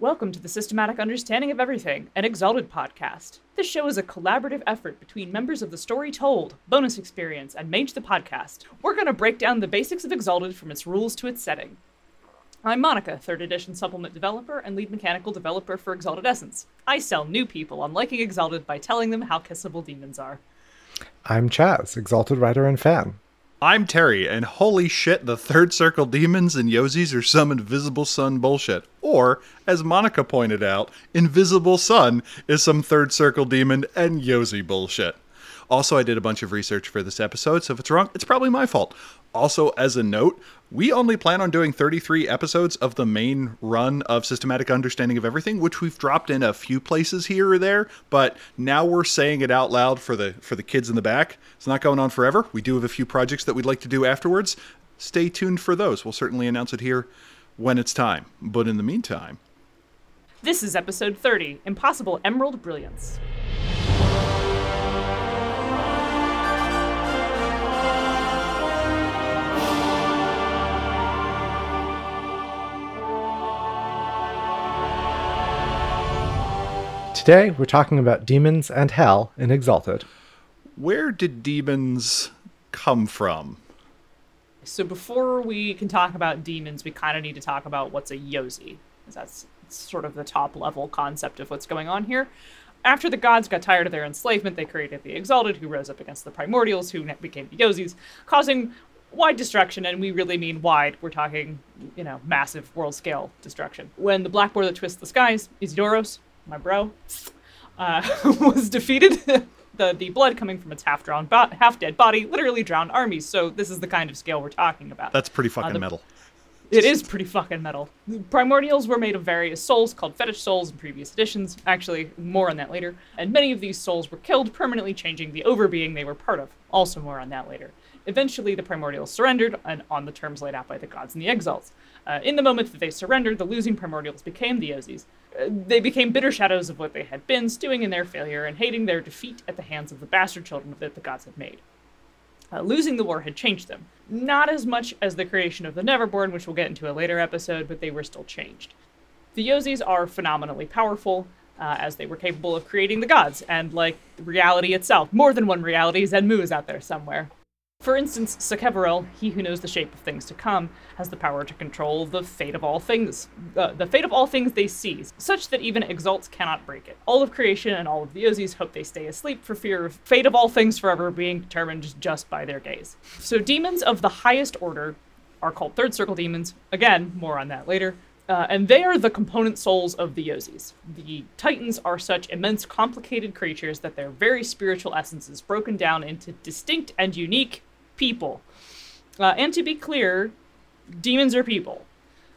Welcome to the Systematic Understanding of Everything, an Exalted podcast. This show is a collaborative effort between members of the Story Told, Bonus Experience, and Mage the Podcast. We're going to break down the basics of Exalted from its rules to its setting. I'm Monica, 3rd edition supplement developer and lead mechanical developer for Exalted Essence. I sell new people on liking Exalted by telling them how kissable demons are. I'm Chaz, Exalted writer and fan. I'm Terry, and holy shit, the third circle demons and Yozis are some invisible sun bullshit. Or, as Monica pointed out, invisible sun is some third circle demon and Yozi bullshit. Also, I did a bunch of research for this episode, so if it's wrong, it's probably my fault. Also, as a note, we only plan on doing 33 episodes of the main run of Systematic Understanding of Everything, which we've dropped in a few places here or there, but now we're saying it out loud for the for the kids in the back. It's not going on forever. We do have a few projects that we'd like to do afterwards. Stay tuned for those. We'll certainly announce it here when it's time. But in the meantime, this is episode 30, Impossible Emerald Brilliance. Today, we're talking about demons and hell in Exalted. Where did demons come from? So, before we can talk about demons, we kind of need to talk about what's a Yozi, because that's sort of the top level concept of what's going on here. After the gods got tired of their enslavement, they created the Exalted, who rose up against the Primordials, who became the Yozis, causing wide destruction, and we really mean wide. We're talking, you know, massive world scale destruction. When the Black Boar that twists the skies, Isidoros, my bro, uh, was defeated. the the blood coming from its half drawn, bo- half dead body literally drowned armies. So this is the kind of scale we're talking about. That's pretty fucking uh, the, metal. It is pretty fucking metal. The Primordials were made of various souls called fetich souls in previous editions. Actually, more on that later. And many of these souls were killed, permanently changing the overbeing they were part of. Also, more on that later. Eventually, the primordials surrendered, and on the terms laid out by the gods and the exiles. Uh, in the moment that they surrendered, the losing primordials became the Yozis, they became bitter shadows of what they had been, stewing in their failure and hating their defeat at the hands of the bastard children that the gods had made. Uh, losing the war had changed them. Not as much as the creation of the Neverborn, which we'll get into a later episode, but they were still changed. The Yozis are phenomenally powerful, uh, as they were capable of creating the gods, and like reality itself, more than one reality, Zenmu is out there somewhere. For instance, Sacheverell, he who knows the shape of things to come, has the power to control the fate of all things, uh, the fate of all things they seize, such that even exalts cannot break it. All of creation and all of the Yozis hope they stay asleep for fear of fate of all things forever being determined just by their gaze. So demons of the highest order are called third circle demons. Again, more on that later. Uh, and they are the component souls of the Yozis. The Titans are such immense, complicated creatures that their very spiritual essence is broken down into distinct and unique people. Uh, and to be clear, demons are people.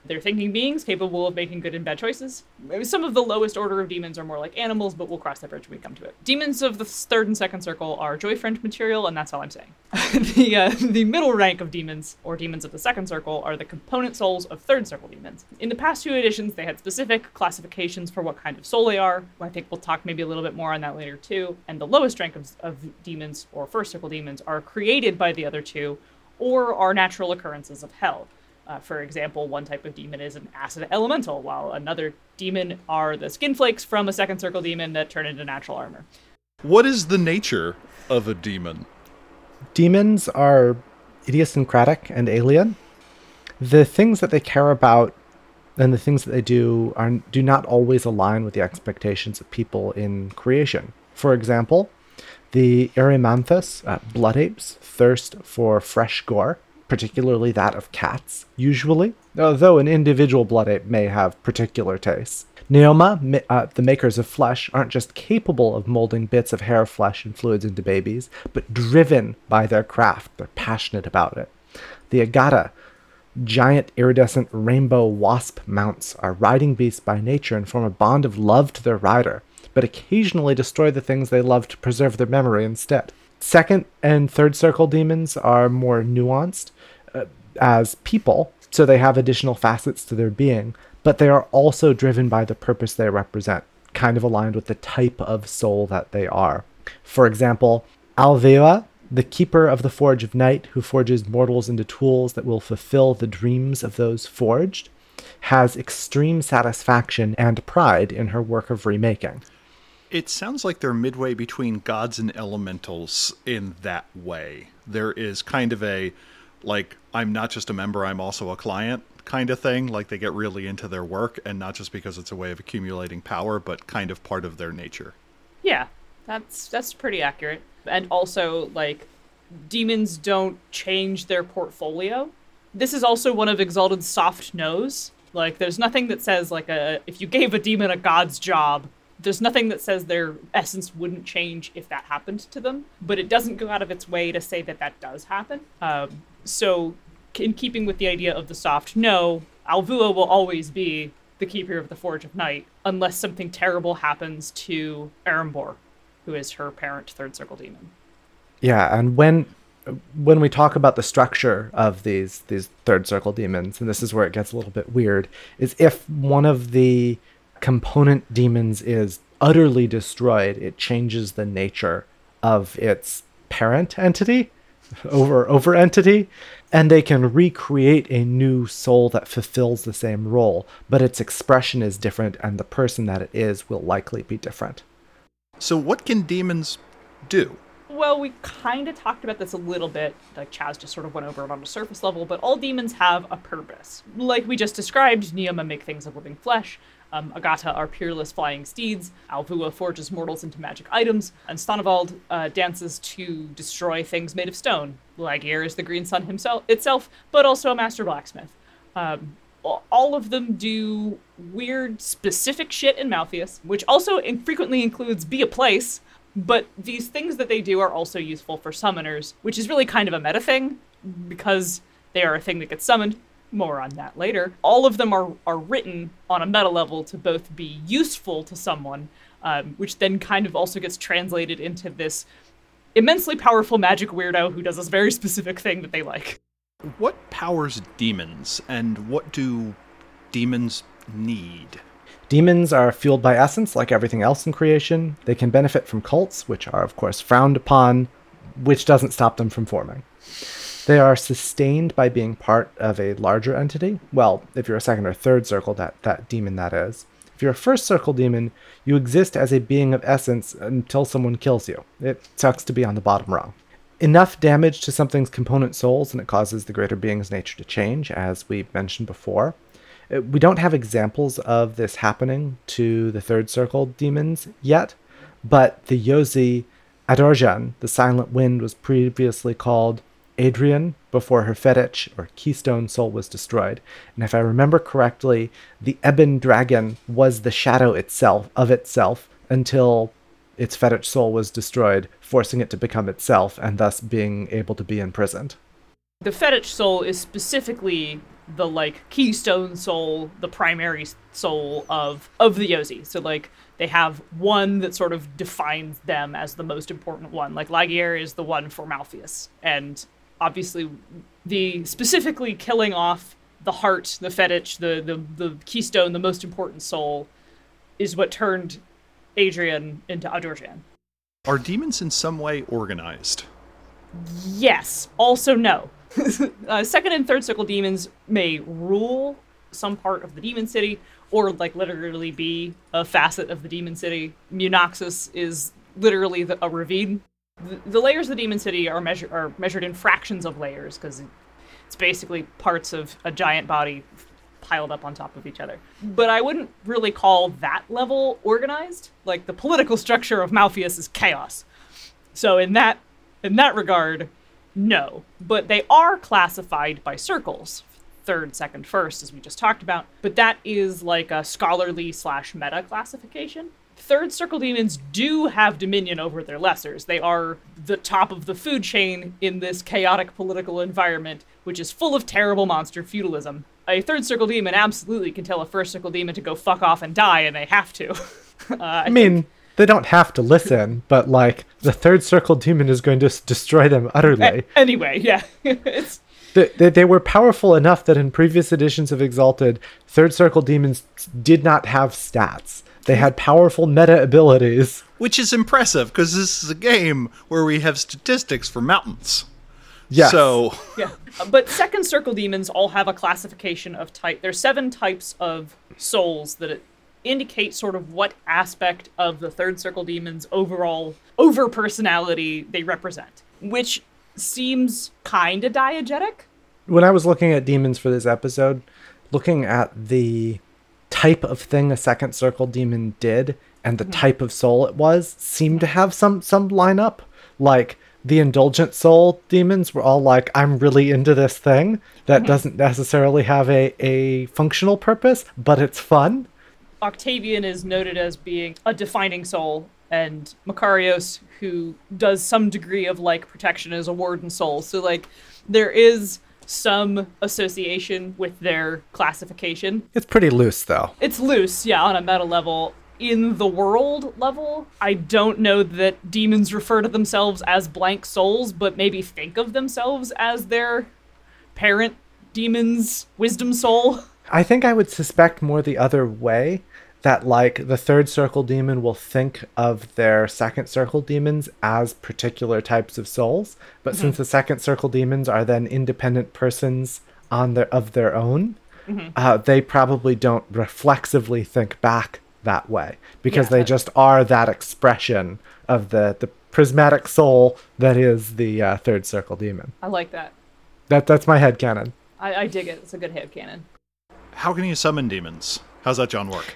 They're thinking beings capable of making good and bad choices. Some of the lowest order of demons are more like animals, but we'll cross that bridge when we come to it. Demons of the third and second circle are joy friend material, and that's all I'm saying. the uh, the middle rank of demons, or demons of the second circle, are the component souls of third circle demons. In the past two editions, they had specific classifications for what kind of soul they are. I think we'll talk maybe a little bit more on that later too. And the lowest rank of, of demons, or first circle demons, are created by the other two, or are natural occurrences of hell. Uh, for example, one type of demon is an acid elemental, while another demon are the skin flakes from a second circle demon that turn into natural armor. What is the nature of a demon? Demons are idiosyncratic and alien. The things that they care about and the things that they do are do not always align with the expectations of people in creation. For example, the Erymanthus, uh, blood apes, thirst for fresh gore particularly that of cats, usually, although an individual blood ape may have particular tastes. Neomah, uh, the makers of flesh, aren't just capable of molding bits of hair, flesh, and fluids into babies, but driven by their craft. They're passionate about it. The Agata, giant iridescent rainbow wasp mounts, are riding beasts by nature and form a bond of love to their rider, but occasionally destroy the things they love to preserve their memory instead. Second and third circle demons are more nuanced as people, so they have additional facets to their being, but they are also driven by the purpose they represent, kind of aligned with the type of soul that they are. For example, Alveua, the keeper of the Forge of Night, who forges mortals into tools that will fulfill the dreams of those forged, has extreme satisfaction and pride in her work of remaking. It sounds like they're midway between gods and elementals in that way. There is kind of a, like, I'm not just a member, I'm also a client kind of thing. Like, they get really into their work, and not just because it's a way of accumulating power, but kind of part of their nature. Yeah, that's that's pretty accurate. And also, like, demons don't change their portfolio. This is also one of Exalted's soft no's. Like, there's nothing that says like a if you gave a demon a god's job, there's nothing that says their essence wouldn't change if that happened to them. But it doesn't go out of its way to say that that does happen. Um, so, in keeping with the idea of the soft no, Alveua will always be the keeper of the Forge of Night, unless something terrible happens to Erembour, who is her parent third circle demon. Yeah, and when when we talk about the structure of these these third circle demons, and this is where it gets a little bit weird, is if one of the component demons is utterly destroyed, it changes the nature of its parent entity over over entity and they can recreate a new soul that fulfills the same role but its expression is different and the person that it is will likely be different So, what can demons do? Well, we kind of talked about this a little bit. Like Chaz just sort of went over it on a surface level, but all demons have a purpose. Like we just described, Neomah make things of living flesh. Um, Agata are peerless flying steeds. Alveua forges mortals into magic items, and Stanewald uh, dances to destroy things made of stone. Ligier is the Green Sun himself itself, but also a master blacksmith. Um, all of them do weird, specific shit in Malfeas, which also frequently includes be a place. But these things that they do are also useful for summoners, which is really kind of a meta thing, because they are a thing that gets summoned. More on that later. All of them are, are written on a meta level to both be useful to someone, um, which then kind of also gets translated into this immensely powerful magic weirdo who does this very specific thing that they like. What powers demons, and what do demons need? Demons are fueled by essence, like everything else in creation. They can benefit from cults, which are, of course, frowned upon, which doesn't stop them from forming. They are sustained by being part of a larger entity. Well, if you're a second or third circle, that, that demon that is. If you're a first circle demon, you exist as a being of essence until someone kills you. It sucks to be on the bottom rung. Enough damage to something's component souls and it causes the greater being's nature to change, as we mentioned before. Uh, We don't have examples of this happening to the third circle demons yet, but the Yozi Adorjan, the Silent Wind, was previously called Adrian before her fetich or keystone soul was destroyed. And if I remember correctly, the Ebon dragon was the shadow itself of itself until its fetich soul was destroyed, forcing it to become itself and thus being able to be imprisoned. The fetich soul is specifically the like keystone soul, the primary soul of of the Yozi. So like they have one that sort of defines them as the most important one. Like Ligier is the one for Malfeas, and obviously the specifically killing off the heart, the fetich, the the the keystone, the most important soul, is what turned Adrian into Adorjan. Are demons in some way organized? Yes. Also, no. uh, second and third circle demons may rule some part of the demon city, or like literally be a facet of the demon city. Munoxus is literally the, a ravine. The, layers of the demon city are measured are measured in fractions of layers because it's basically parts of a giant body piled up on top of each other. But I wouldn't really call that level organized. Like the political structure of Malfeas is chaos. So in that in that regard, no. But they are classified by circles. Third, second, first, as we just talked about. But that is like a scholarly slash meta classification. Third circle demons do have dominion over their lessers. They are the top of the food chain in this chaotic political environment, which is full of terrible monster feudalism. A third circle demon absolutely can tell a first circle demon to go fuck off and die, and they have to. uh, I mean, they don't have to listen, but like the third circle demon is going to s- destroy them utterly. anyway, yeah. it's they, they were powerful enough that in previous editions of Exalted, third circle demons did not have stats. They had powerful meta abilities. Which is impressive because this is a game where we have statistics for mountains. Yes. So Yeah. Uh, But second circle demons all have a classification of type. There's seven types of souls that it indicate sort of what aspect of the third circle demons overall over personality they represent, which seems kind of diegetic. when I was looking at demons for this episode, looking at the type of thing a second circle demon did and the hmm. type of soul it was seemed to have some some line up. Like the indulgent soul demons were all like, I'm really into this thing that mm-hmm. doesn't necessarily have a, a functional purpose, but it's fun. Octavian is noted as being a defining soul, and Macarios, who does some degree of like protection, is a warden soul. So like there is some association with their classification. It's pretty loose though. It's loose, yeah, on a meta level. In the world level, I don't know that demons refer to themselves as blank souls, but maybe think of themselves as their parent demon's wisdom soul. I think I would suspect more the other way that like the third circle demon will think of their second circle demons as particular types of souls, but since the second circle demons are then independent persons on their of their own, uh, they probably don't reflexively think back that way because Yeah. they just are that expression of the the prismatic soul that is the uh, third circle demon. I like that. That that's my head canon. I, I dig it. It's a good headcanon. how can you summon demons? How's that John work?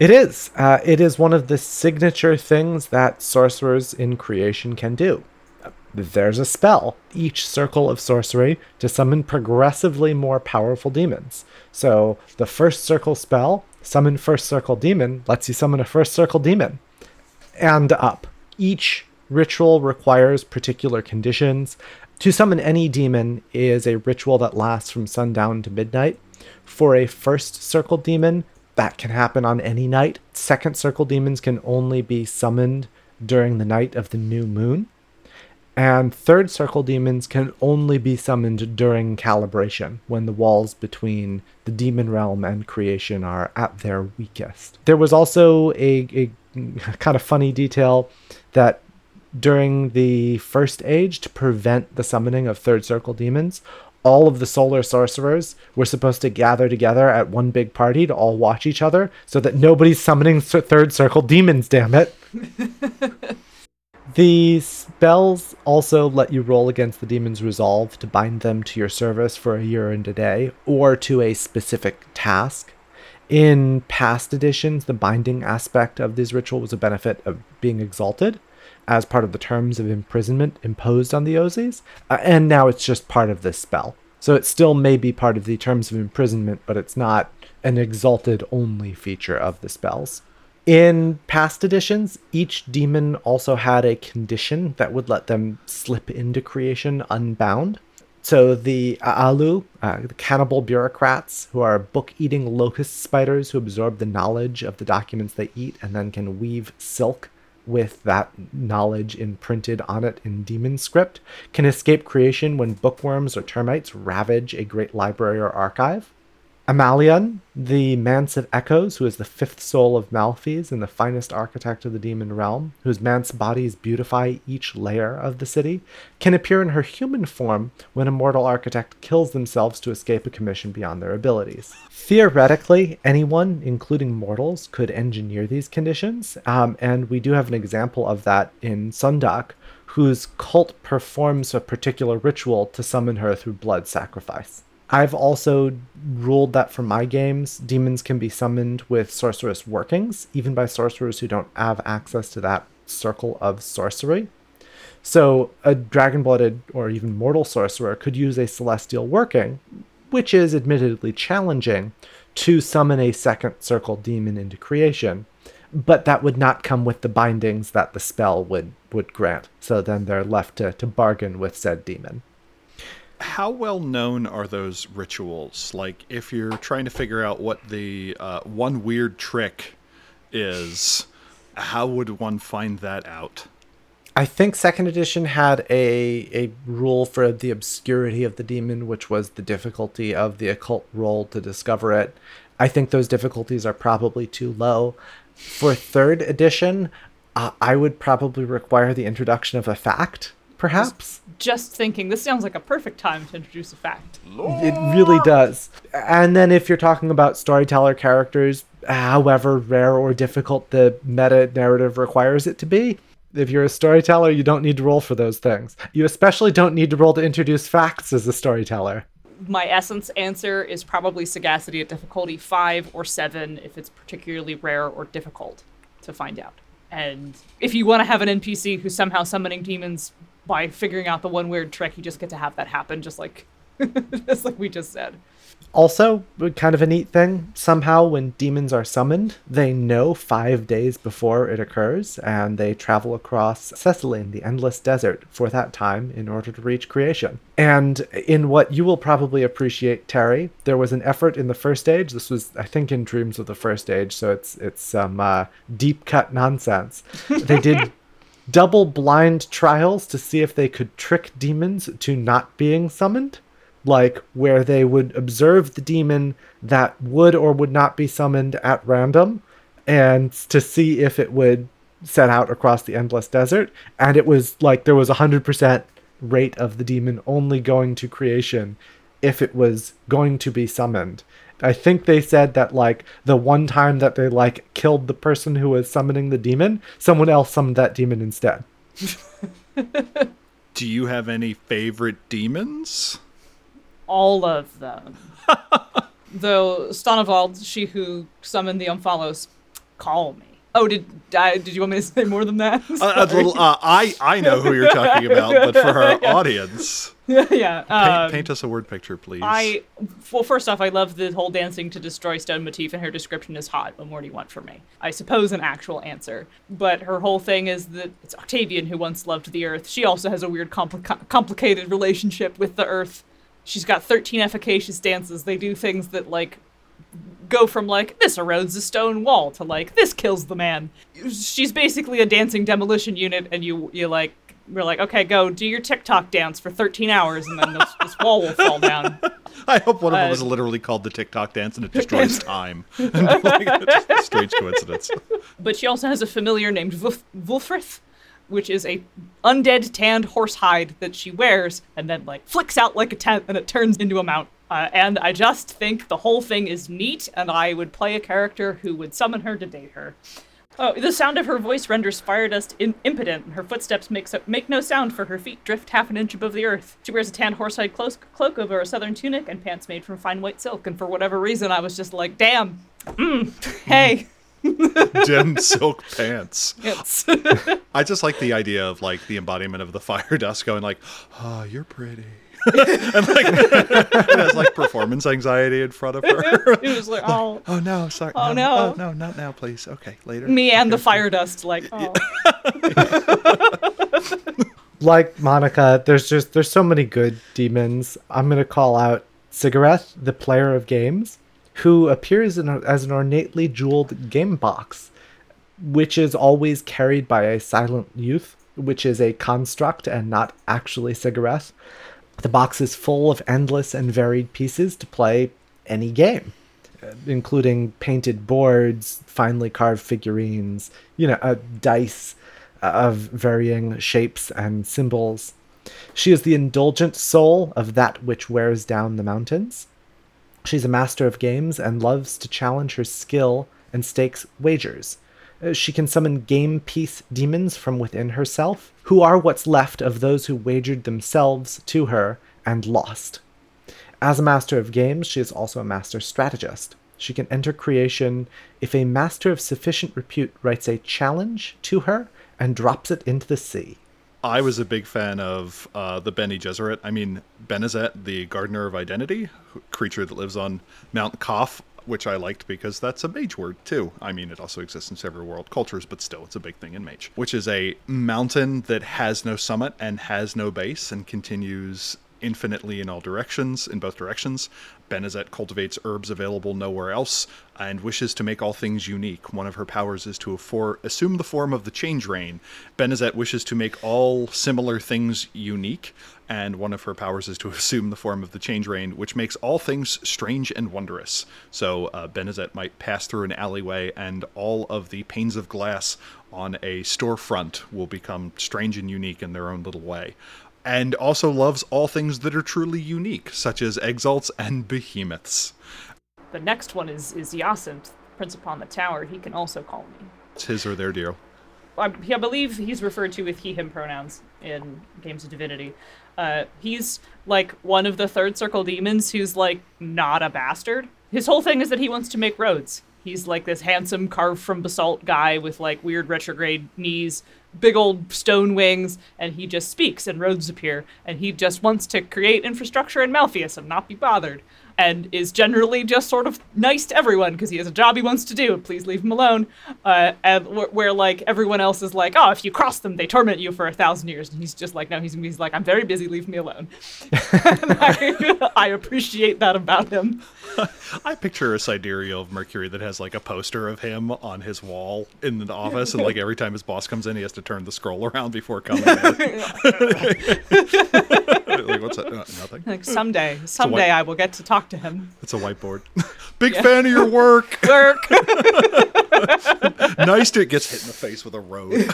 It is. Uh, it is one of the signature things that sorcerers in creation can do. There's a spell, each circle of sorcery, to summon progressively more powerful demons. So the first circle spell, summon first circle demon, lets you summon a first circle demon. And up. Each ritual requires particular conditions. To summon any demon is a ritual that lasts from sundown to midnight. For a first circle demon, that can happen on any night. Second circle demons can only be summoned during the night of the new moon. And third circle demons can only be summoned during calibration, when the walls between the demon realm and creation are at their weakest. There was also a, a kind of funny detail that during the first age, to prevent the summoning of third circle demons, all of the solar sorcerers were supposed to gather together at one big party to all watch each other so that nobody's summoning third circle demons, damn it. the spells also let you roll against the demon's resolve to bind them to your service for a year and a day or to a specific task. In past editions, the binding aspect of this ritual was a benefit of being exalted as part of the terms of imprisonment imposed on the Yozis, uh, and now it's just part of this spell. So it still may be part of the terms of imprisonment, but it's not an exalted only feature of the spells. In past editions, each demon also had a condition that would let them slip into creation unbound. So the Aalu, uh, the cannibal bureaucrats, who are book-eating locust spiders who absorb the knowledge of the documents they eat and then can weave silk with that knowledge imprinted on it in demon script, can escape creation when bookworms or termites ravage a great library or archive. Amalion, the Manse of Echoes, who is the fifth soul of Malfeas and the finest architect of the demon realm, whose Manse bodies beautify each layer of the city, can appear in her human form when a mortal architect kills themselves to escape a commission beyond their abilities. Theoretically, anyone, including mortals, could engineer these conditions, um, and we do have an example of that in Sundak, whose cult performs a particular ritual to summon her through blood sacrifice. I've also ruled that for my games, demons can be summoned with sorceress workings, even by sorcerers who don't have access to that circle of sorcery. So, a dragon blooded or even mortal sorcerer could use a celestial working, which is admittedly challenging, to summon a second circle demon into creation. But that would not come with the bindings that the spell would, would grant. So then they're left to, to bargain with said demon. How well known are those rituals? Like, if you're trying to figure out what the uh, one weird trick is, how would one find that out? I think second edition had a a rule for the obscurity of the demon, which was the difficulty of the occult roll to discover it. I think those difficulties are probably too low. For third edition, uh, I would probably require the introduction of a fact perhaps. Just thinking, this sounds like a perfect time to introduce a fact. It really does. And then if you're talking about storyteller characters, however rare or difficult the meta narrative requires it to be, if you're a storyteller, you don't need to roll for those things. You especially don't need to roll to introduce facts as a storyteller. My essence answer is probably sagacity at difficulty 5 or 7 if it's particularly rare or difficult to find out. And if you want to have an NPC who's somehow summoning demons by figuring out the one weird trick, you just get to have that happen just like just like we just said. Also, kind of a neat thing, somehow when demons are summoned, they know five days before it occurs, and they travel across Cecelyne, the endless desert, for that time in order to reach creation. And in what you will probably appreciate, Terry, there was an effort in the first age. This was, I think, in Dreams of the First Age, so it's it's some uh, deep cut nonsense. They did double blind trials to see if they could trick demons to not being summoned. Like where they would observe the demon that would or would not be summoned at random and to see if it would set out across the endless desert. And it was like there was a 100% rate of the demon only going to creation if it was going to be summoned i think they said that like the one time that they like killed the person who was summoning the demon someone else summoned that demon instead Do you have any favorite demons? All of them. Though Stanewald, she who summoned the Omphalos, call me. Oh, did I, did you want me to say more than that? Uh, a little, uh, I I know who you're talking about, but for our audience, yeah. paint, um, paint us a word picture, please. I well, first off, I love the whole dancing to destroy stone motif, and her description is hot. What more do you want from me? I suppose an actual answer, but her whole thing is that it's Octavian who once loved the earth. She also has a weird, compli- complicated relationship with the earth. She's got thirteen efficacious dances. They do things that like go from like this erodes the stone wall to like this kills the man. She's basically a dancing demolition unit, and you you like we're like okay, go do your TikTok dance for 13 hours, and then this, this wall will fall down. I hope one of them uh, is literally called the TikTok dance and it destroys time. like, it's a strange coincidence. But she also has a familiar named Wulf- Wulfrith, which is a undead tanned horse hide that she wears and then like flicks out like a tent and it turns into a mount. Uh, and I just think the whole thing is neat, and I would play a character who would summon her to date her. Oh, the sound of her voice renders fire dust in- impotent, and her footsteps make, so- make no sound, for her feet drift half an inch above the earth. She wears a tan horsehide clo- cloak over a southern tunic and pants made from fine white silk, and for whatever reason, I was just like, damn, mm, hey. Dim silk pants. It's I just like the idea of like the embodiment of the fire dust going like, "Oh, you're pretty," and like it has like performance anxiety in front of her. it was like, oh, oh no, sorry. Oh, no. Oh, no, not now, please. Okay, later. me and the fire dust, like, oh. like Monica, there's just there's so many good demons. I'm gonna call out Cigarette, the player of games, who appears in a, as an ornately jeweled game box, which is always carried by a silent youth, which is a construct and not actually Cigarette. The box is full of endless and varied pieces to play any game including painted boards, finely carved figurines, you know, uh, dice uh, of varying shapes and symbols. She is the indulgent soul of that which wears down the mountains. She's a master of games and loves to challenge her skill and stakes wagers. She can summon game piece demons from within herself, who are what's left of those who wagered themselves to her and lost. As a master of games, she is also a master strategist. She can enter creation if a master of sufficient repute writes a challenge to her and drops it into the sea. I was a big fan of uh, the Bene Gesserit. I mean, Benezet, the Gardener of Identity, creature that lives on Mount Koth, which I liked because that's a mage word too. I mean, it also exists in several world cultures, but still, it's a big thing in mage. Which is a mountain that has no summit and has no base and continues infinitely in all directions, in both directions. Benezet cultivates herbs available nowhere else and wishes to make all things unique. One of her powers is to assume the form of the Change Rain. Benezet wishes to make all similar things unique, and one of her powers is to assume the form of the Change Rain, which makes all things strange and wondrous. So uh, Benezet might pass through an alleyway, and all of the panes of glass on a storefront will become strange and unique in their own little way and also loves all things that are truly unique, such as exalts and behemoths. The next one is is Yacynt, Prince upon the Tower. He can also call me. It's his or their deal. I, I believe he's referred to with he/him pronouns in Games of Divinity. Uh, he's like one of the third circle demons who's like not a bastard. His whole thing is that he wants to make roads. He's like this handsome carved from basalt guy with like weird retrograde knees, big old stone wings, and he just speaks and roads appear. And he just wants to create infrastructure in Malfeas and not be bothered. And is generally just sort of nice to everyone because he has a job he wants to do. Please leave him alone. Uh, and wh- where like everyone else is like, oh, if you cross them, they torment you for a thousand years. And he's just like, no, he's, he's like, I'm very busy. Leave me alone. I, I appreciate that about him. I picture a sidereal of Mercury that has like a poster of him on his wall in the office, and like every time his boss comes in, he has to turn the scroll around before coming in. Like, what's that? Uh, nothing. Like someday, someday I will get to talk to him. It's a whiteboard. Big fan of your work. Work. nice to gets hit in the face with a road.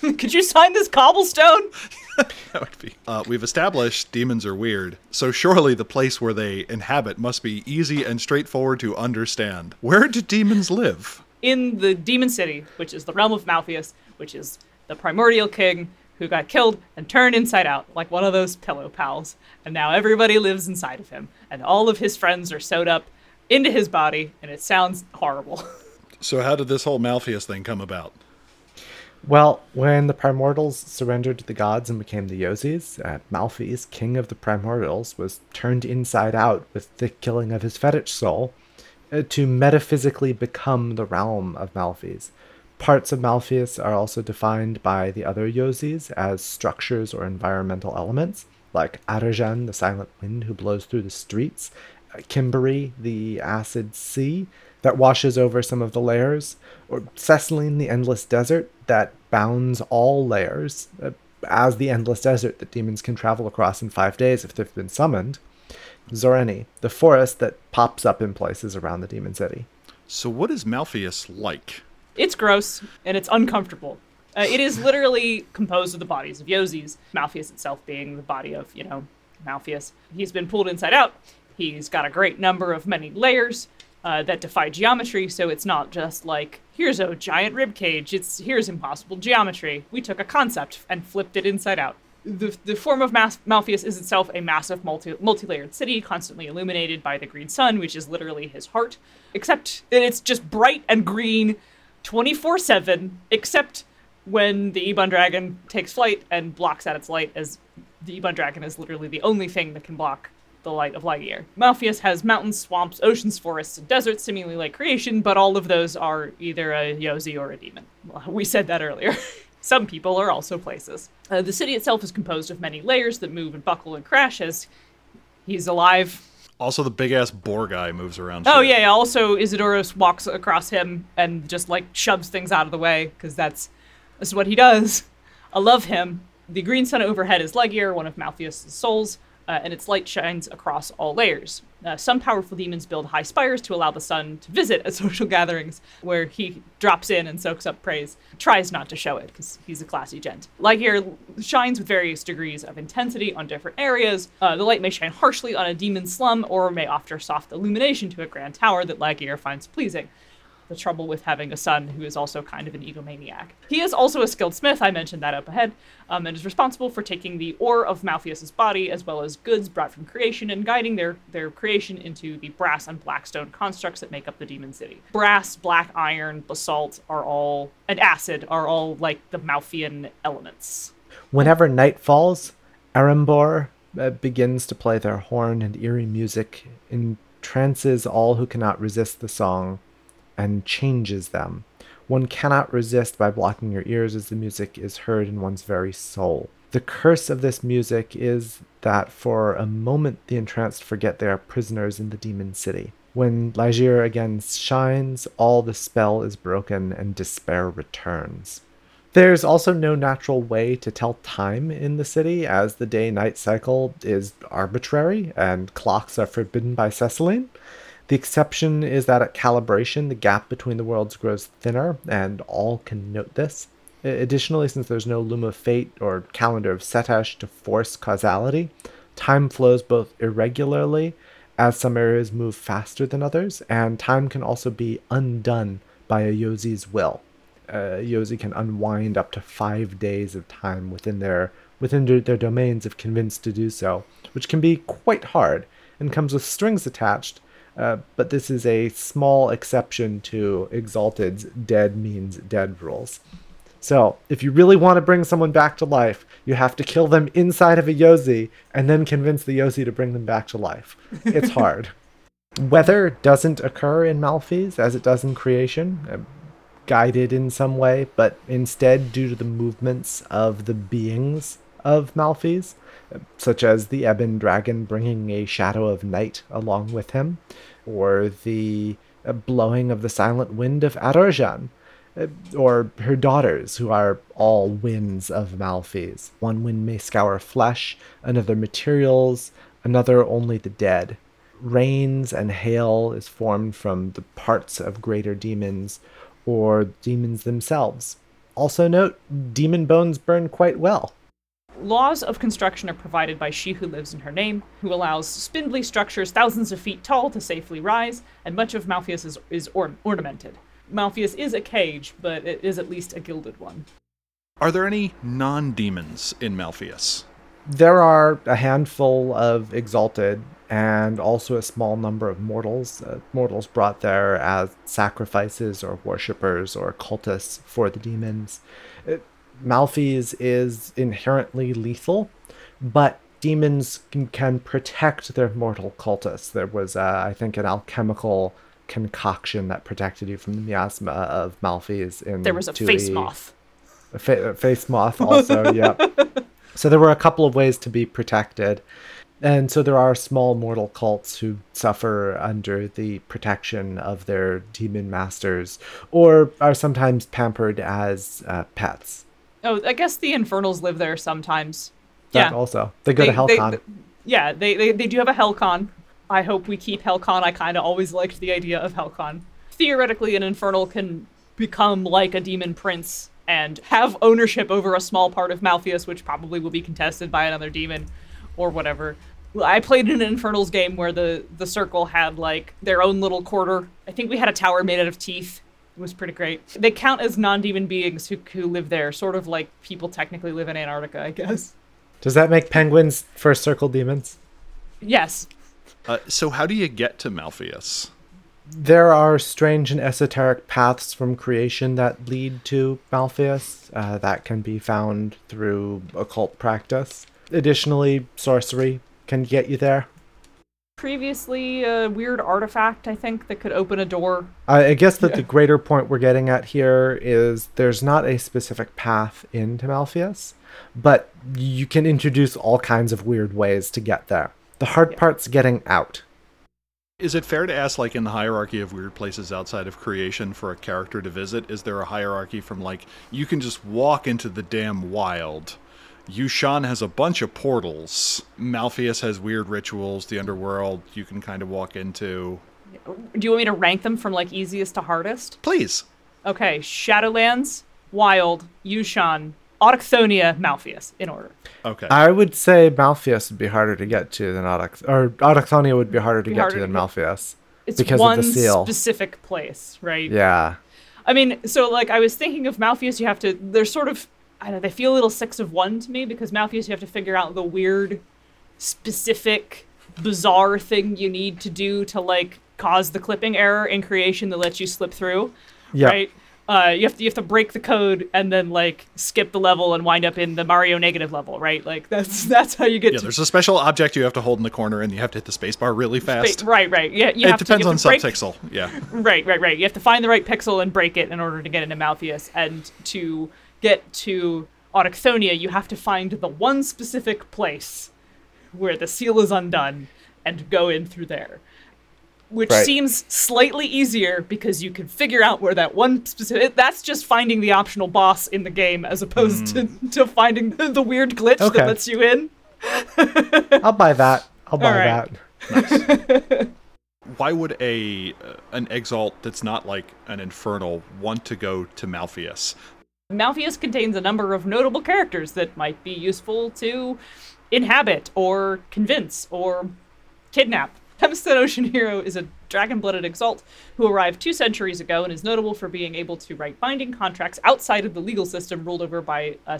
Could you sign this cobblestone? that would be. Uh, we've established demons are weird, so surely the place where they inhabit must be easy and straightforward to understand. Where do demons live? In the Demon City, which is the realm of Malfeas, which is the primordial king who got killed and turned inside out, like one of those pillow pals. And now everybody lives inside of him, and all of his friends are sewed up into his body, and it sounds horrible. So how did this whole Malfeas thing come about? Well, when the primordials surrendered to the gods and became the Yozis, uh, Malfeas, king of the primordials, was turned inside out with the killing of his fetich soul uh, to metaphysically become the realm of Malfeas. Parts of Malfeas are also defined by the other Yozis as structures or environmental elements, like Adorjan, the silent wind who blows through the streets, Kimbery, the acid sea that washes over some of the layers, or Cecelyne, the endless desert that bounds all layers, uh, as the endless desert that demons can travel across in five days if they've been summoned. Zoreni, the forest that pops up in places around the demon city. So what is Malfeas like? It's gross and it's uncomfortable. Uh, it is literally composed of the bodies of Yozis, Malfeas itself being the body of, you know, Malfeas. He's been pulled inside out. He's got a great number of many layers uh, that defy geometry, so it's not just like, here's a giant rib cage, it's here's impossible geometry. We took a concept and flipped it inside out. The, the form of Mas- Malfeas is itself a massive multi multi layered city, constantly illuminated by the green sun, which is literally his heart. Except that it's just bright and green 24 7, except when the Ebon dragon takes flight and blocks out its light, as the Ebon dragon is literally the only thing that can block the light of Ligier. Malfeas has mountains, swamps, oceans, forests, and deserts, seemingly like creation, but all of those are either a Yozi or a demon. We said that earlier. Some people are also places. Uh, the city itself is composed of many layers that move and buckle and crash as he's alive. Also, the big ass boar guy moves around. Oh shit. yeah, yeah. Also, Isidoros walks across him and just like shoves things out of the way because that's that's what he does. I love him. The green sun overhead is Ligier, one of Malfeas' souls, uh, and its light shines across all layers. Uh, some powerful demons build high spires to allow the sun to visit at social gatherings, where he drops in and soaks up praise. Tries not to show it because he's a classy gent. Ligier shines with various degrees of intensity on different areas. Uh, the light may shine harshly on a demon slum, or may offer soft illumination to a grand tower that Ligier finds pleasing the trouble with having a son who is also kind of an egomaniac. He is also a skilled smith, I mentioned that up ahead, um, and is responsible for taking the ore of Malfeas's body as well as goods brought from creation and guiding their, their creation into the brass and blackstone constructs that make up the demon city. Brass, black iron, basalt are all, and acid are all like the Malphean elements. Whenever night falls, Erembour uh, begins to play their horn and eerie music, entrances all who cannot resist the song, and changes them. One cannot resist by blocking your ears as the music is heard in one's very soul. The curse of this music is that for a moment the entranced forget they are prisoners in the demon city. When Ligier again shines, all the spell is broken and despair returns. There's also no natural way to tell time in the city, as the day night cycle is arbitrary and clocks are forbidden by Cecelyne. The exception is that at calibration, the gap between the worlds grows thinner, and all can note this. Additionally, since there's no Loom of Fate or Calendar of Setesh to force causality, time flows both irregularly, as some areas move faster than others, and time can also be undone by a Yozi's will uh, Yozi can unwind up to five days of time within their within their domains if convinced to do so, which can be quite hard and comes with strings attached. Uh, but this is a small exception to Exalted's dead means dead rules. So, if you really want to bring someone back to life, you have to kill them inside of a Yozi and then convince the Yozi to bring them back to life. It's hard. Weather doesn't occur in Malfeas as it does in creation. Uh, guided in some way, but instead due to the movements of the beings of Malfeas, such as the Ebon Dragon bringing a shadow of night along with him, or the uh, blowing of the silent wind of Adorjan, uh, or her daughters, who are all winds of Malfeas. One wind may scour flesh, another materials, another only the dead. Rains and hail is formed from the parts of greater demons, or demons themselves. Also note, demon bones burn quite well. Laws of construction are provided by she who lives in her name, who allows spindly structures thousands of feet tall to safely rise, and much of Malfeas is, is or- ornamented. Malfeas is a cage, but it is at least a gilded one. Are there any non demons in Malfeas? There are a handful of exalted and also a small number of mortals. Uh, mortals brought there as sacrifices or worshippers or cultists for the demons. It, Malfeas is inherently lethal, but demons can, can, protect their mortal cultists. There was, uh, I think, an alchemical concoction that protected you from the miasma of Malfeas. In there was a face moth. A, fa- face moth also, yeah. So there were a couple of ways to be protected. And so there are small mortal cults who suffer under the protection of their demon masters, or are sometimes pampered as uh, pets. Oh, I guess the Infernals live there sometimes. That yeah. also. They go they, to Helcon. They, yeah, they, they, they do have a Helcon. I hope we keep Helcon. I kind of always liked the idea of Helcon. Theoretically, an Infernal can become like a demon prince and have ownership over a small part of Malfeas, which probably will be contested by another demon or whatever. I played in an Infernals game where the the circle had like their own little quarter. I think we had a tower made out of teeth. It was pretty great. They count as non-demon beings who who live there, sort of like people technically live in Antarctica, I guess. Does that make penguins first circle demons? Yes. Uh, so how do you get to Malfeas? There are strange and esoteric paths from creation that lead to Malfeas uh, that can be found through occult practice. Additionally, sorcery can get you there. Previously, a weird artifact, I think, that could open a door. I guess that yeah. the greater point we're getting at here is there's not a specific path into Malfeas, but you can introduce all kinds of weird ways to get there. The hard yeah. part's getting out. Is it fair to ask, like, in the hierarchy of weird places outside of creation for a character to visit, is there a hierarchy from, like, you can just walk into the damn wild Yushan has a bunch of portals. Malfeas has weird rituals. The underworld you can kind of walk into. Do you want me to rank them from like easiest to hardest? Please. Okay, Shadowlands, Wild, Yushan, Autochthonia, Malfeas, in order. Okay. I would say Malfeas would be harder to get to than Autoch- or Autochthonia would be harder to be get harder to than Malfeas. It's because one of the seal. specific place, right? Yeah. I mean, so like I was thinking of Malfeas, you have to. There's sort of I don't know, they feel a little six of one to me because Malfeas you have to figure out the weird, specific, bizarre thing you need to do to like cause the clipping error in creation that lets you slip through. Yeah. Right? Uh, you have to you have to break the code and then like skip the level and wind up in the Mario negative level, right? Like that's that's how you get. Yeah, to... there's a special object you have to hold in the corner, and you have to hit the spacebar really fast. right, right. Yeah, you it depends to, on break... subpixel. Yeah. Right, right, right. You have to find the right pixel and break it in order to get into Malfeas and to get to Autochthonia, you have to find the one specific place where the seal is undone and go in through there. Which Right. seems slightly easier because you can figure out where that one specific. That's just finding the optional boss in the game as opposed to, to finding the, the weird glitch Okay. that lets you in. I'll buy that. I'll buy Alright. that. Why would a uh, an exalt that's not like an infernal want to go to Malfeas? Malfeas contains a number of notable characters that might be useful to inhabit or convince or kidnap. Tempest Ocean Hero is a dragon-blooded exalt who arrived two centuries ago and is notable for being able to write binding contracts outside of the legal system ruled over by uh,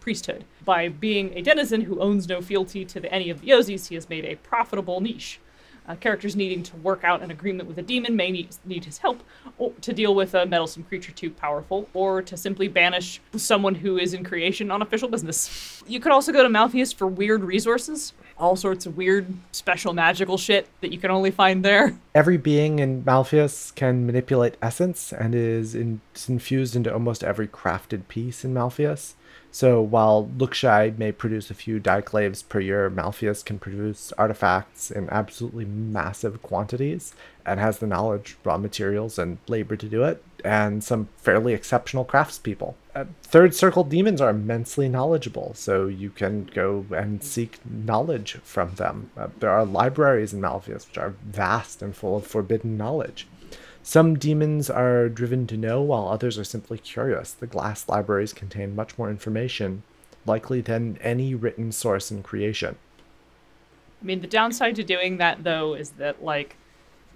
priesthood. By being a denizen who owns no fealty to the, any of the Yozis, he has made a profitable niche. Uh, characters needing to work out an agreement with a demon may need, need his help to deal with a meddlesome creature too powerful, or to simply banish someone who is in creation on official business. You could also go to Malfeas for weird resources, all sorts of weird, special magical shit that you can only find there. Every being in Malfeas can manipulate essence and is, in, infused into almost every crafted piece in Malfeas. So while Lookshy may produce a few daiklaves per year, Malfeas can produce artifacts in absolutely massive quantities and has the knowledge, raw materials, and labor to do it, and some fairly exceptional craftspeople. Uh, third circle demons are immensely knowledgeable, so you can go and seek knowledge from them. Uh, there are libraries in Malfeas which are vast and full of forbidden knowledge. Some demons are driven to know, while others are simply curious. The glass libraries contain much more information, likely than any written source in creation. I mean, the downside to doing that, though, is that, like,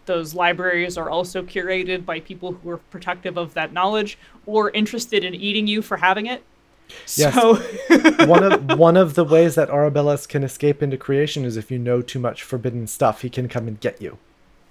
those libraries are also curated by people who are protective of that knowledge or interested in eating you for having it. Yes. So, one of one of the ways that Orabilis can escape into creation is if you know too much forbidden stuff, he can come and get you.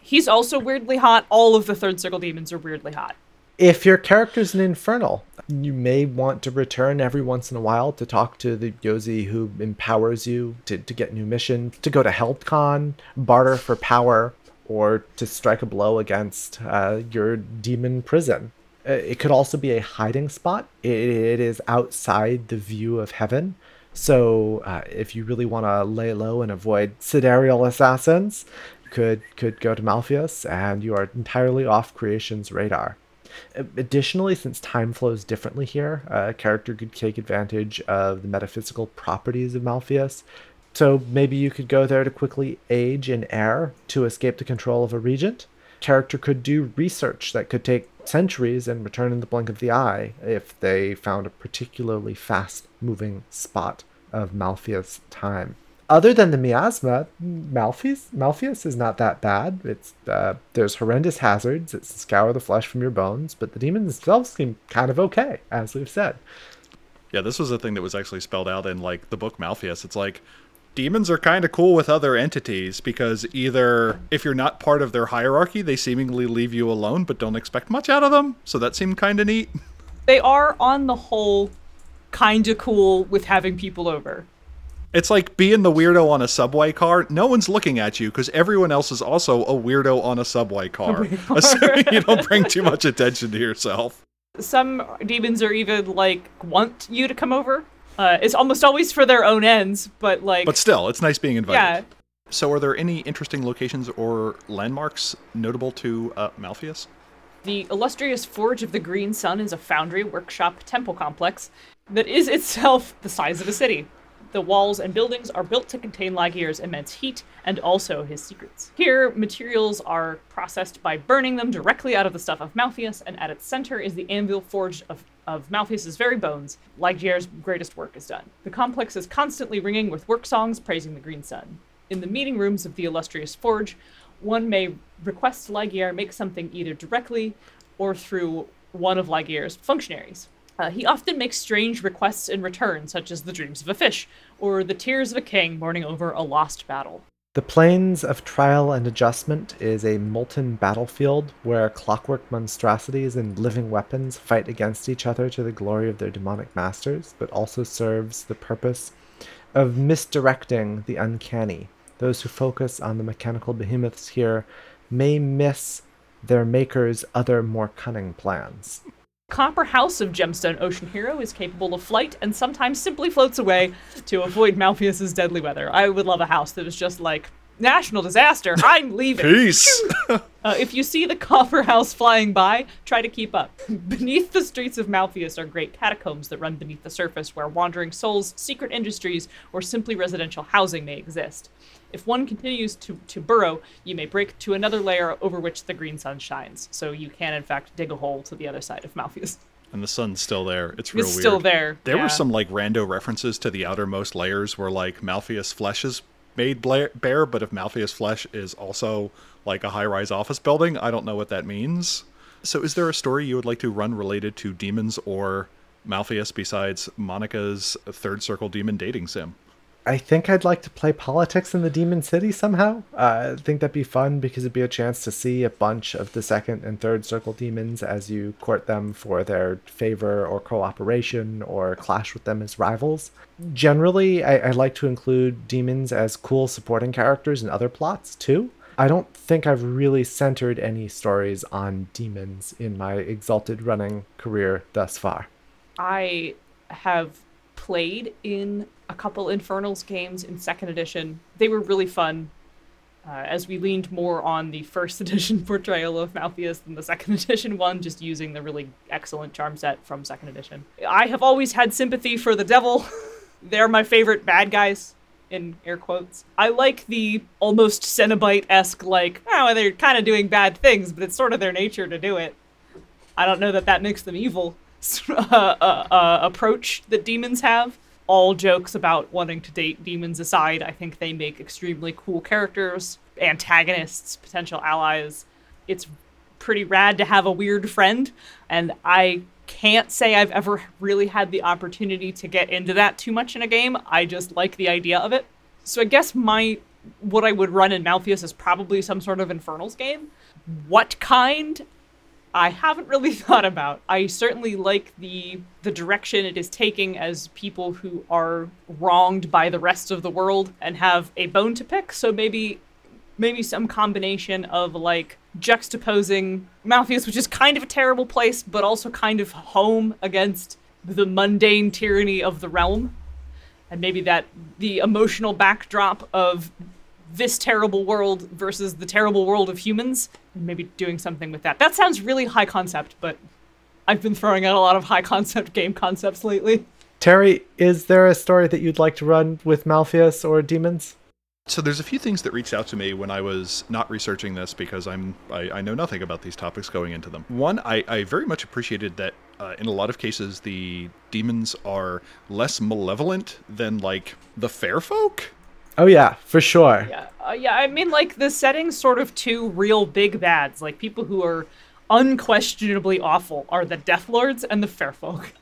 He's also weirdly hot. All of the third circle demons are weirdly hot. If your character's an infernal, you may want to return every once in a while to talk to the Yozi who empowers you to, to get new missions, to go to HealthCon, barter for power, or to strike a blow against uh, your demon prison. Uh, It could also be a hiding spot. It, it is outside the view of heaven. So uh, if you really want to lay low and avoid sidereal assassins, could could go to Malfeas, and you are entirely off creation's radar. Additionally, since time flows differently here, a character could take advantage of the metaphysical properties of Malfeas. So maybe you could go there to quickly age in air to escape the control of a regent. Character could do research that could take centuries and return in the blink of the eye if they found a particularly fast moving spot of Malfeas time. Other than the miasma, Malfeas Malfeas is not that bad. It's uh, there's horrendous hazards that scour the flesh from your bones, but the demons themselves seem kind of okay, as we've said. Yeah, this was a thing that was actually spelled out in like the book Malfeas. It's like demons are kind of cool with other entities because either if you're not part of their hierarchy, they seemingly leave you alone but don't expect much out of them. So that seemed kind of neat. They are, on the whole, kind of cool with having people over. It's like being the weirdo on a subway car. No one's looking at you because everyone else is also a weirdo on a subway car, assuming you don't bring too much attention to yourself. Some demons are even like want you to come over. Uh, it's almost always for their own ends, but like, But still, it's nice being invited. yeah, So, are there any interesting locations or landmarks notable to uh, Malfeas? The illustrious Forge of the Green Sun is a foundry, workshop, temple complex that is itself the size of a city. The walls and buildings are built to contain Ligier's immense heat and also his secrets. Here, materials are processed by burning them directly out of the stuff of Malfeas, and at its center is the anvil forged of, of Malfeas's very bones. Ligier's greatest work is done. The complex is constantly ringing with work songs praising the Green Sun. In the meeting rooms of the illustrious forge, one may request Ligier make something either directly or through one of Ligier's functionaries. Uh, he often makes strange requests in return, such as the dreams of a fish, or the tears of a king mourning over a lost battle. The Plains of Trial and Adjustment is a molten battlefield where clockwork monstrosities and living weapons fight against each other to the glory of their demonic masters, but also serves the purpose of misdirecting the uncanny. Those who focus on the mechanical behemoths here may miss their maker's other more cunning plans. Copper House of Gemstone Ocean Hero is capable of flight and sometimes simply floats away to avoid Malfeas's deadly weather. I would love a house that was just like national disaster. I'm leaving. Peace. Uh, if you see the Copper House flying by, try to keep up. beneath the streets of Malfeas are great catacombs that run beneath the surface where wandering souls, secret industries, or simply residential housing may exist. If one continues to, to burrow, you may break to another layer over which the green sun shines. So you can, in fact, dig a hole to the other side of Malfeas. and the sun's still there. It's real It's weird. still there. There yeah. were some like rando references to the outermost layers where like Malfeas flesh is made bare, but if Malfeas flesh is also like a high-rise office building, I don't know what that means. So is there a story you would like to run related to demons or Malfeas besides Monica's third circle demon dating sim? I think I'd like to play politics in the Demon City somehow. Uh, I think that'd be fun because it'd be a chance to see a bunch of the second and third circle demons as you court them for their favor or cooperation or clash with them as rivals. Generally, I, I like to include demons as cool supporting characters in other plots too. I don't think I've really centered any stories on demons in my exalted running career thus far. I have played in a couple Infernals games in second edition. They were really fun. Uh, as we leaned more on the first edition portrayal of Malfeas than the second edition one, just using the really excellent charm set from second edition. I have always had sympathy for the devil. They're my favorite bad guys, in air quotes. I like the almost Cenobite esque, like, oh, they're kind of doing bad things, but it's sort of their nature to do it. I don't know that that makes them evil. uh, uh, uh, approach that demons have. All jokes about wanting to date demons aside, I think they make extremely cool characters, antagonists, potential allies. It's pretty rad to have a weird friend, and I can't say I've ever really had the opportunity to get into that too much in a game. I just like the idea of it. So I guess my what I would run in Malfeas is probably some sort of Infernals game. What kind? I haven't really thought about. I certainly like the the direction it is taking as people who are wronged by the rest of the world and have a bone to pick. So maybe maybe some combination of like juxtaposing Malfeas, which is kind of a terrible place, but also kind of home against the mundane tyranny of the realm. And maybe that the emotional backdrop of this terrible world versus the terrible world of humans, and maybe doing something with that. That sounds really high concept, but I've been throwing out a lot of high concept game concepts lately. Terry, is there a story that you'd like to run with Malfeas or demons? So there's a few things that reached out to me when I was not researching this because I'm I, I know nothing about these topics going into them. One, I, I very much appreciated that uh, in a lot of cases the demons are less malevolent than like the fair folk. Oh yeah, for sure. Yeah, uh, yeah. I mean, like the setting's sort of two real big bads. Like people who are unquestionably awful are the Death Lords and the Fairfolk.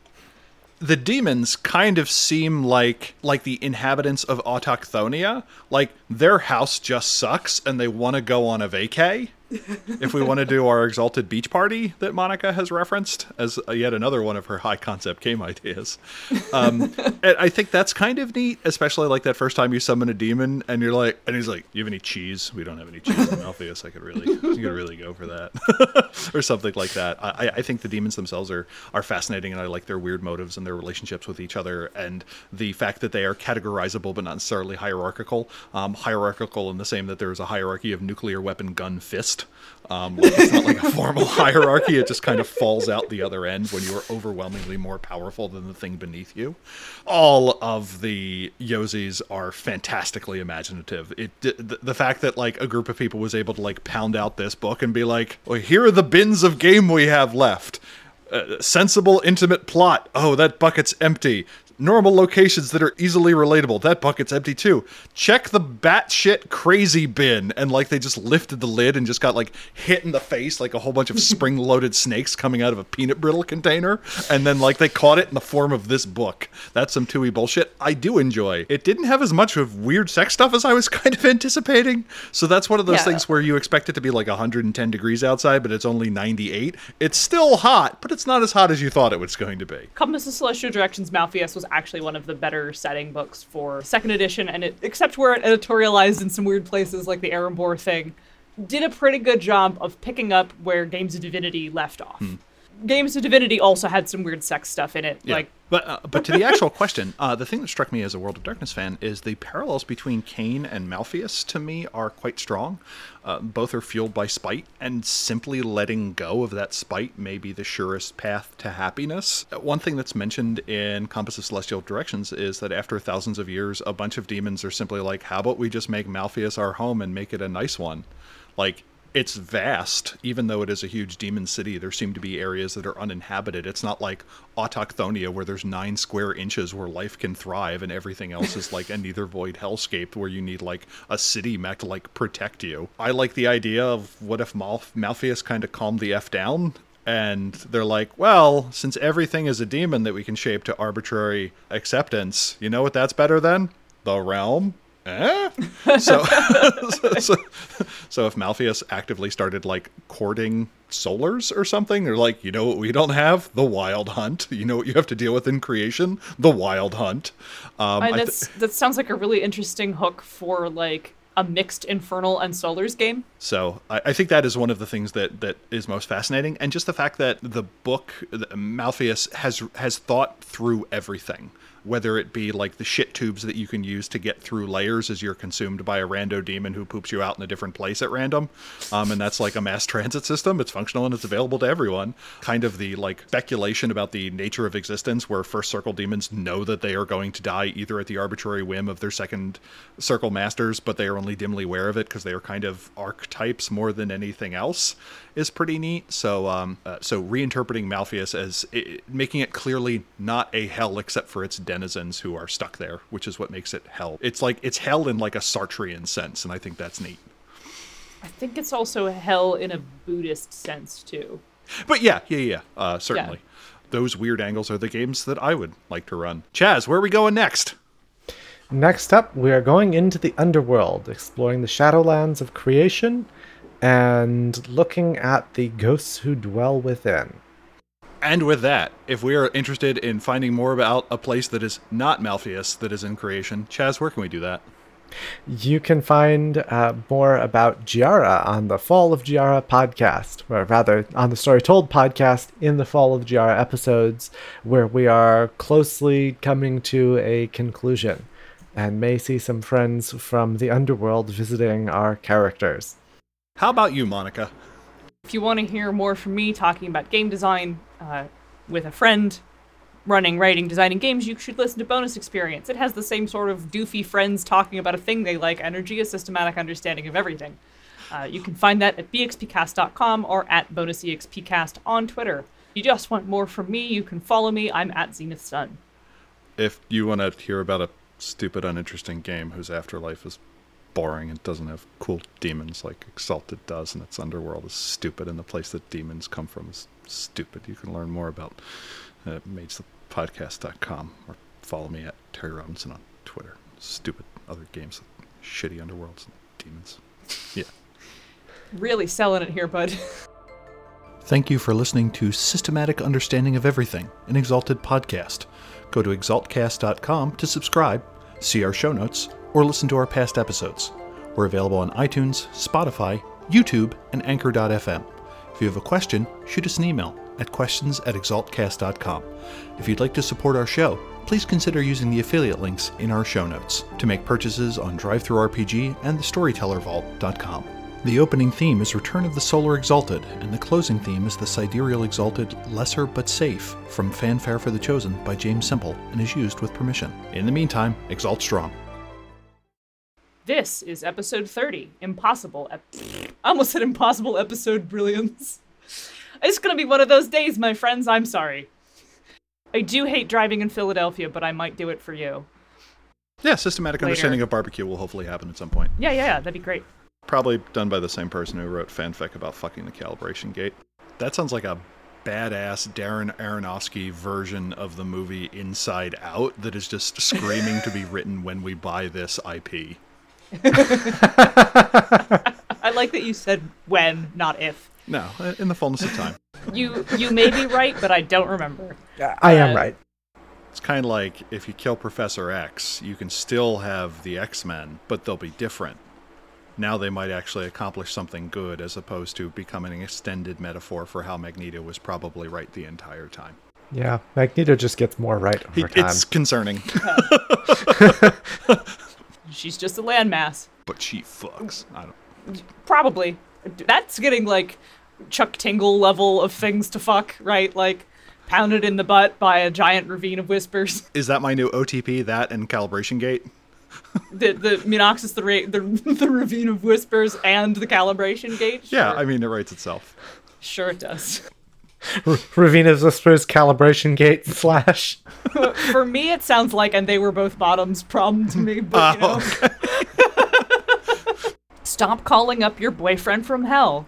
the demons kind of seem like like the inhabitants of Autochthonia. Like their house just sucks and they want to go on a vacay. if we want to do our exalted beach party that Monica has referenced as yet another one of her high concept game ideas. Um, and I think that's kind of neat, especially like that first time you summon a demon and you're like, and he's like, "You have any cheese? We don't have any cheese in Malfeas. I could really, you could really go for that, or something like that." I, I think the demons themselves are are fascinating, and I like their weird motives and their relationships with each other, and the fact that they are categorizable but not necessarily hierarchical. Um, hierarchical in the same that there is a hierarchy of nuclear weapon gun fist. Um, like it's not like a formal hierarchy; it just kind of falls out the other end when you are overwhelmingly more powerful than the thing beneath you. All of the Yozis are fantastically imaginative. It the, the fact that like a group of people was able to like pound out this book and be like, "Well, here are the bins of game we have left." Uh, sensible, intimate plot. Oh, that bucket's empty. Normal locations that are easily relatable. That bucket's empty too. Check the batshit crazy bin. And like they just lifted the lid and just got like hit in the face like a whole bunch of spring loaded snakes coming out of a peanut brittle container. And then like they caught it in the form of this book. That's some Tui bullshit I do enjoy. It didn't have as much of weird sex stuff as I was kind of anticipating. So that's one of those Yeah. things where you expect it to be like 110 degrees outside, but it's only 98. It's still hot, but it's not as hot as you thought it was going to be. Compass of Celestial Directions Malfeas was actually one of the better setting books for second edition, and it, except where it editorialized in some weird places like the Erembour thing, did a pretty good job of picking up where Games of Divinity left off. Hmm. Games of Divinity also had some weird sex stuff in it. Yeah. Like, but uh, but to the actual question, uh, the thing that struck me as a World of Darkness fan is the parallels between Cain and Malfeas to me are quite strong. Uh, both are fueled by spite, and simply letting go of that spite may be the surest path to happiness. Uh, One thing that's mentioned in Compass of Celestial Directions is that after thousands of years, a bunch of demons are simply like, "How about we just make Malfeas our home and make it a nice one?" Like it's vast, even though it is a huge demon city. There seem to be areas that are uninhabited. It's not like Autochthonia, where there's nine square inches where life can thrive, and everything else is like a neither void hellscape where you need like a city mech to like protect you. I like the idea of what if Mal- Malfeas kind of calmed the f down. And they're like, well, since everything is a demon that we can shape to arbitrary acceptance, you know what that's better than? The realm eh? so, so, so if Malfeas actively started like courting solars or something, or like, you know what we don't have? The wild hunt. You know what you have to deal with in creation? The wild hunt. Um, I, I th- that sounds like a really interesting hook for like a mixed Infernal and Solars game. So I, I think that is one of the things that, that is most fascinating, and just the fact that the book the- Malfeas has has thought through everything, whether it be like the shit tubes that you can use to get through layers as you're consumed by a rando demon who poops you out in a different place at random, um, and that's like a mass transit system. It's functional and it's available to everyone. Kind of the like speculation about the nature of existence, where first circle demons know that they are going to die either at the arbitrary whim of their second circle masters, but they are only dimly aware of it because they are kind of archetypes more than anything else, is pretty neat. So, um, uh, so reinterpreting Malfeas as i making it clearly not a hell except for its denizens who are stuck there, which is what makes it hell. It's like it's hell in like a Sartrean sense, and I think that's neat. I think it's also hell in a Buddhist sense too. But yeah, yeah, yeah, uh, certainly. Those weird angles are the games that I would like to run. Chaz, where are we going next? Next up, we are going into the underworld, exploring the shadowlands of creation and looking at the ghosts who dwell within. And with that, if we are interested in finding more about a place that is not Malfeas that is in creation, Chaz, where can we do that? You can find uh, more about Giara on the Fall of Giara podcast, or rather, on the Story Told podcast in the Fall of Giara episodes, where we are closely coming to a conclusion and may see some friends from the underworld visiting our characters. How about you, Monica? If you want to hear more from me talking about game design uh, with a friend, running, writing, designing games, you should listen to Bonus Experience. It has the same sort of doofy friends talking about a thing they like energy, a systematic understanding of everything. Uh, you can find that at bxpcast.com or at bonusexpcast on Twitter. If you just want more from me, you can follow me. I'm at Zenith Sun. If you want to hear about a stupid, uninteresting game whose afterlife is boring and doesn't have cool demons like Exalted does, and its underworld is stupid, and the place that demons come from is stupid, you can learn more about uh, matesthepodcast.com or follow me at Terry Robinson on Twitter. Stupid other games with shitty underworlds and demons. Yeah. Really selling it here, bud. Thank you for listening to Systematic Understanding of Everything, an Exalted podcast. Go to exaltcast.com to subscribe, see our show notes, or listen to our past episodes. We're available on iTunes, Spotify, YouTube, and Anchor.fm. If you have a question, shoot us an email at questions at exaltcast.com. If you'd like to support our show, please consider using the affiliate links in our show notes to make purchases on DriveThruRPG and thestorytellervault.com. The opening theme is Return of the Solar Exalted, and the closing theme is the Sidereal Exalted Lesser But Safe from Fanfare for the Chosen by James Simple and is used with permission. In the meantime, exalt strong. This is episode 30. Impossible. Ep- I almost said impossible episode brilliance. It's gonna be one of those days, my friends. I'm sorry. I do hate driving in Philadelphia, but I might do it for you. Yeah, systematic Later. understanding of barbecue will hopefully happen at some point. Yeah, yeah, yeah. That'd be great. Probably done by the same person who wrote fanfic about fucking the calibration gate. That sounds like a badass Darren Aronofsky version of the movie Inside Out that is just screaming to be written when we buy this IP. I like that you said when, not if. No, in the fullness of time. You you may be right, but I don't remember. I am Uh, right. It's kind of like if you kill Professor X, you can still have the X Men, but they'll be different. now they might actually accomplish something good as opposed to becoming an extended metaphor for how Magneto was probably right the entire time. Yeah, Magneto just gets more right over He- time. it's concerning, She's just a landmass. but she fucks. I don't. Probably. That's getting like Chuck Tingle level of things to fuck, right? Like pounded in the butt by a giant ravine of whispers. Is that my new OTP? That and calibration gate? The the Minoxus, the ra- the the ravine of whispers, and the calibration gate. Yeah, I mean it writes itself. sure it does. R- Ravina's Whispers calibration gate slash. For me, it sounds like, and they were both bottoms problem to me, but you know. Stop calling up your boyfriend from hell.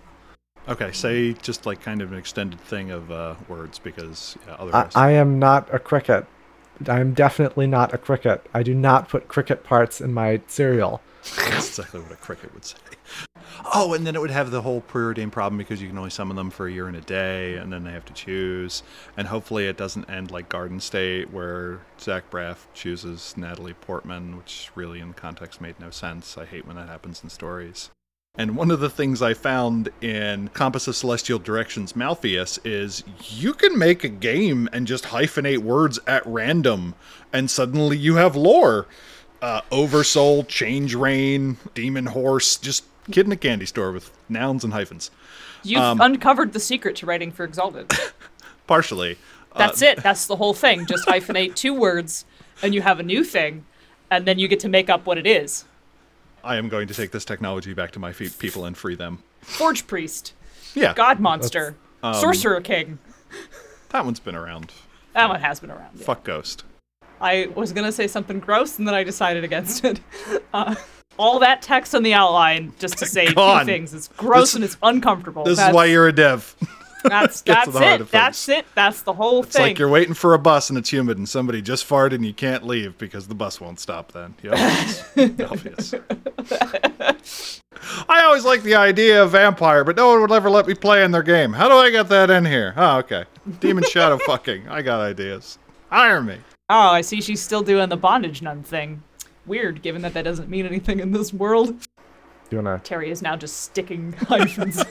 Okay, say just like kind of an extended thing of uh, words because yeah, I. I am not a cricket. I am definitely not a cricket. I do not put cricket parts in my cereal. That's exactly what a cricket would say. Oh, and then it would have the whole preordained problem because you can only summon them for a year and a day, and then they have to choose. And hopefully, it doesn't end like Garden State, where Zach Braff chooses Natalie Portman, which really, in the context, made no sense. I hate when that happens in stories. And one of the things I found in Compass of Celestial Directions Malfeas is you can make a game and just hyphenate words at random, and suddenly you have lore. Uh, Oversoul, Change Rain, Demon Horse, just kid in a candy store with nouns and hyphens. You've Um, uncovered the secret to writing for Exalted. Partially. That's it. That's the whole thing. Just hyphenate two words, and you have a new thing, and then you get to make up what it is. I am going to take this technology back to my fe- people and free them. Forge Priest, Yeah, God Monster, um, Sorcerer King. that one's been around. That one has been around. yeah. Fuck Ghost. I was gonna say something gross, and then I decided against it. Uh, all that text on the outline just to say two things. It's gross This- and it's uncomfortable. This that's, is why you're a dev. That's that's it. That's it. That's the whole It's thing. It's like you're waiting for a bus and it's humid and somebody just farted and you can't leave because the bus won't stop then. Yep. obvious. I always like the idea of vampire, but no one would ever let me play in their game. How do I get that in here? Oh, okay. Demon shadow fucking. I got ideas. Hire me. Oh, I see she's still doing the bondage nun thing. Weird, given that that doesn't mean anything in this world. Do You wanna? Terry is now just sticking hyphens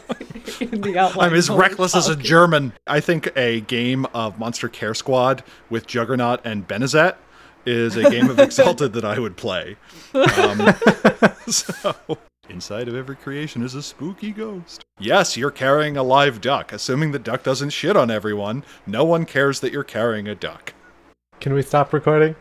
in the outline. I'm as while we're reckless as a. German. I think a game of Monster Care Squad with Juggernaut and Benazet is a game of Exalted that I would play. Um, so, inside of every creation is a spooky ghost. Yes, you're carrying a live duck. Assuming the duck doesn't shit on everyone, no one cares that you're carrying a duck. Can we stop recording?